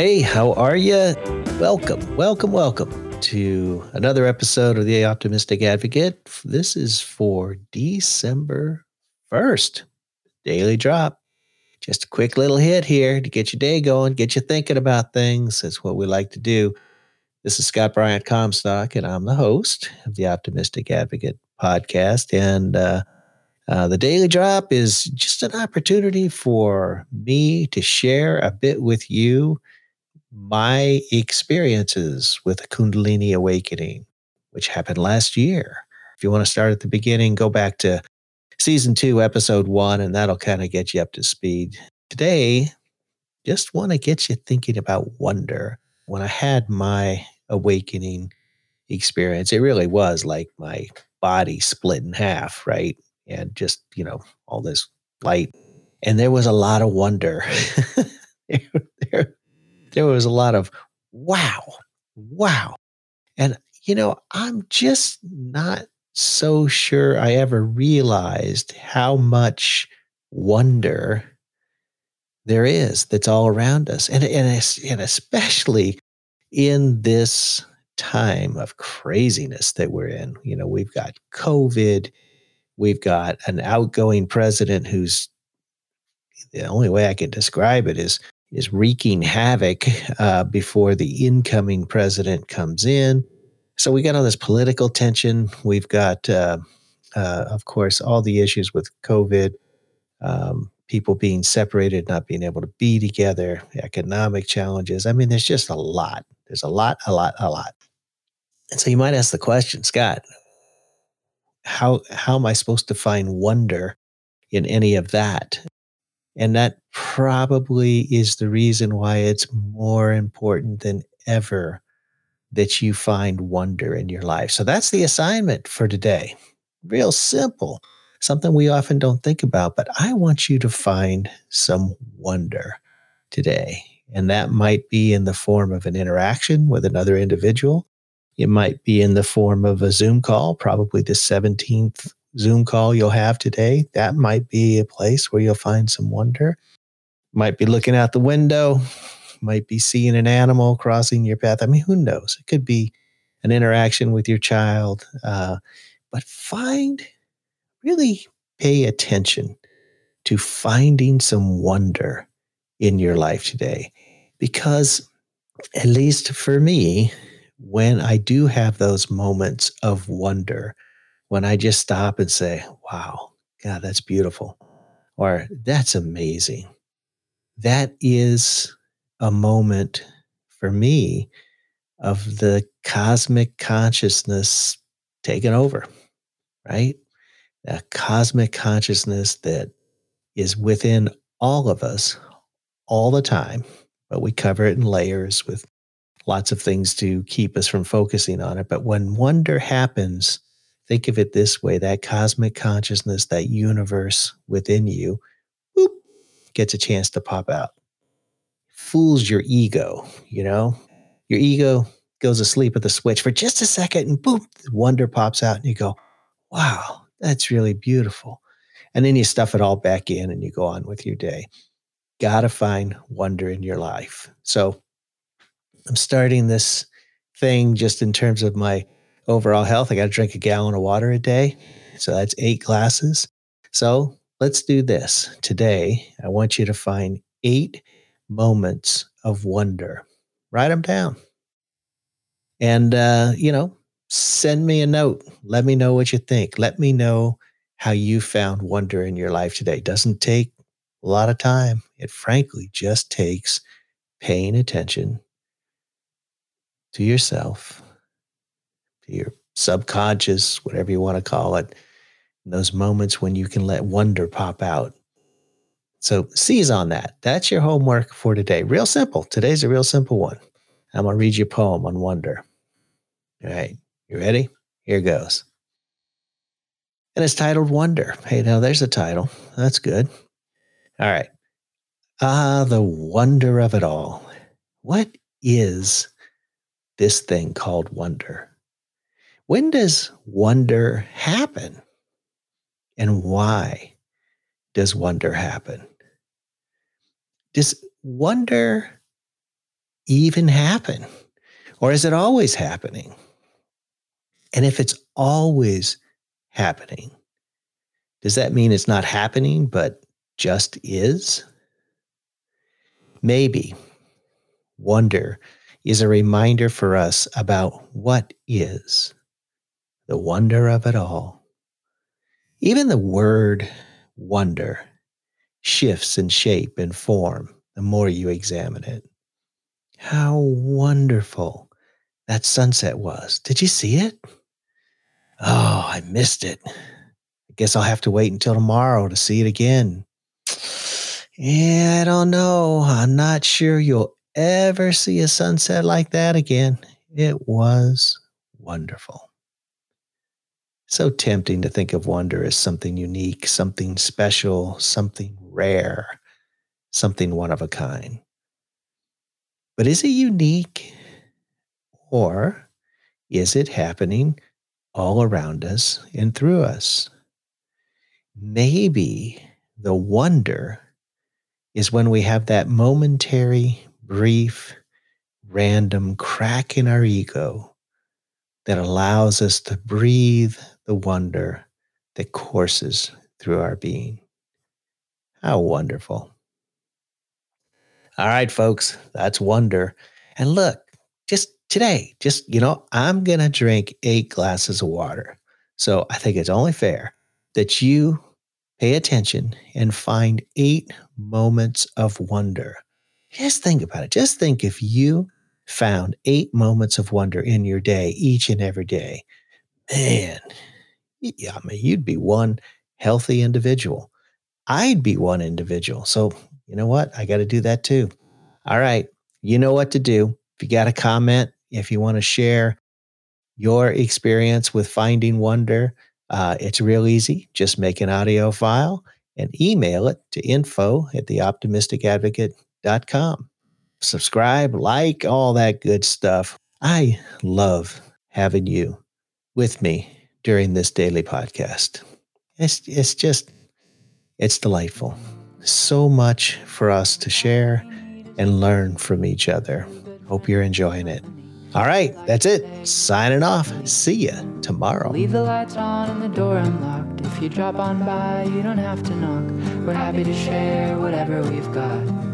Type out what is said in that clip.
Hey, how are you? Welcome, welcome, welcome to another episode of The Optimistic Advocate. This is for December 1st, daily drop. Just a quick little hit here to get your day going, get you thinking about things. That's what we like to do. This is Scott Bryant Comstock, and I'm the host of the Optimistic Advocate podcast. And uh, uh, the Daily Drop is just an opportunity for me to share a bit with you my experiences with a Kundalini awakening, which happened last year. If you want to start at the beginning, go back to season two, episode one, and that'll kind of get you up to speed. Today, just want to get you thinking about wonder. When I had my awakening experience, it really was like my body split in half, right? And just, you know, all this light. And there was a lot of wonder. there, was a lot of wow, wow. And, you know, I'm just not so sure I ever realized how much wonder there is that's all around us. And, and, and especially in this time of craziness that we're in. You know, we've got COVID, we've got an outgoing president who's the only way I can describe it is is wreaking havoc uh, before the incoming president comes in. So we got all this political tension. We've got, uh, uh, of course, all the issues with COVID, um, people being separated, not being able to be together, economic challenges. I mean, there's just a lot. There's a lot, a lot, a lot. And so you might ask the question, Scott, how how am I supposed to find wonder in any of that? And that probably is the reason why it's more important than ever that you find wonder in your life. So that's the assignment for today. Real simple, something we often don't think about, but I want you to find some wonder today. And that might be in the form of an interaction with another individual. It might be in the form of a Zoom call, probably the 17th Zoom call you'll have today. That might be a place where you'll find some wonder might be looking out the window, might be seeing an animal crossing your path. I mean, who knows? It could be an interaction with your child. Uh, but find, really pay attention to finding some wonder in your life today. Because, at least for me, when I do have those moments of wonder, when I just stop and say, wow, God, that's beautiful, or that's amazing, that is a moment for me of the cosmic consciousness taking over, right? A cosmic consciousness that is within all of us all the time, but we cover it in layers with lots of things to keep us from focusing on it. But when wonder happens, think of it this way that cosmic consciousness, that universe within you, gets a chance to pop out. Fools your ego, you know? Your ego goes asleep at the switch for just a second and boom, wonder pops out and you go, wow, that's really beautiful. And then you stuff it all back in and you go on with your day. Gotta find wonder in your life. So I'm starting this thing just in terms of my overall health. I got to drink a gallon of water a day. So that's eight glasses. So let's do this. Today, I want you to find eight moments of wonder. Write them down. And, uh, you know, send me a note. Let me know what you think. Let me know how you found wonder in your life today. Doesn't take a lot of time. It frankly just takes paying attention to yourself, your subconscious, whatever you want to call it, those moments when you can let wonder pop out. So seize on that. That's your homework for today. Real simple. Today's a real simple one. I'm going to read you a poem on wonder. All right. You ready? Here goes. And it's titled Wonder. Hey, now there's a title. That's good. All right. Ah, the wonder of it all. What is this thing called wonder? When does wonder happen? And why does wonder happen? Does wonder even happen? Or is it always happening? And if it's always happening, does that mean it's not happening, but just is? Maybe wonder is a reminder for us about what is, the wonder of it all. Even the word wonder shifts in shape and form the more you examine it. How wonderful that sunset was. Did you see it? Oh, I missed it. I guess I'll have to wait until tomorrow to see it again. Yeah, I don't know. I'm not sure you'll ever see a sunset like that again. It was wonderful. So tempting to think of wonder as something unique, something special, something rare, something one of a kind. But is it unique or is it happening all around us and through us? Maybe the wonder is when we have that momentary, brief, random crack in our ego that allows us to breathe the wonder that courses through our being. How wonderful. All right, folks, that's wonder. And look, just today, just, you know, I'm going to drink eight glasses of water. So I think it's only fair that you pay attention and find eight moments of wonder. Just think about it. Just think if you found eight moments of wonder in your day, each and every day, man, yeah, I mean, you'd be one healthy individual. I'd be one individual. So, you know what? I got to do that too. All right. You know what to do. If you got a comment, if you want to share your experience with finding wonder, uh, it's real easy. Just make an audio file and email it to info at theoptimisticadvocate.com. Subscribe, like, all that good stuff. I love having you with me during this daily podcast. It's, it's just, it's delightful. So much for us to share and learn from each other. Hope you're enjoying it. All right, that's it. Signing off. See ya tomorrow. Leave the lights on and the door unlocked. If you drop on by, you don't have to knock. We're happy to share whatever we've got.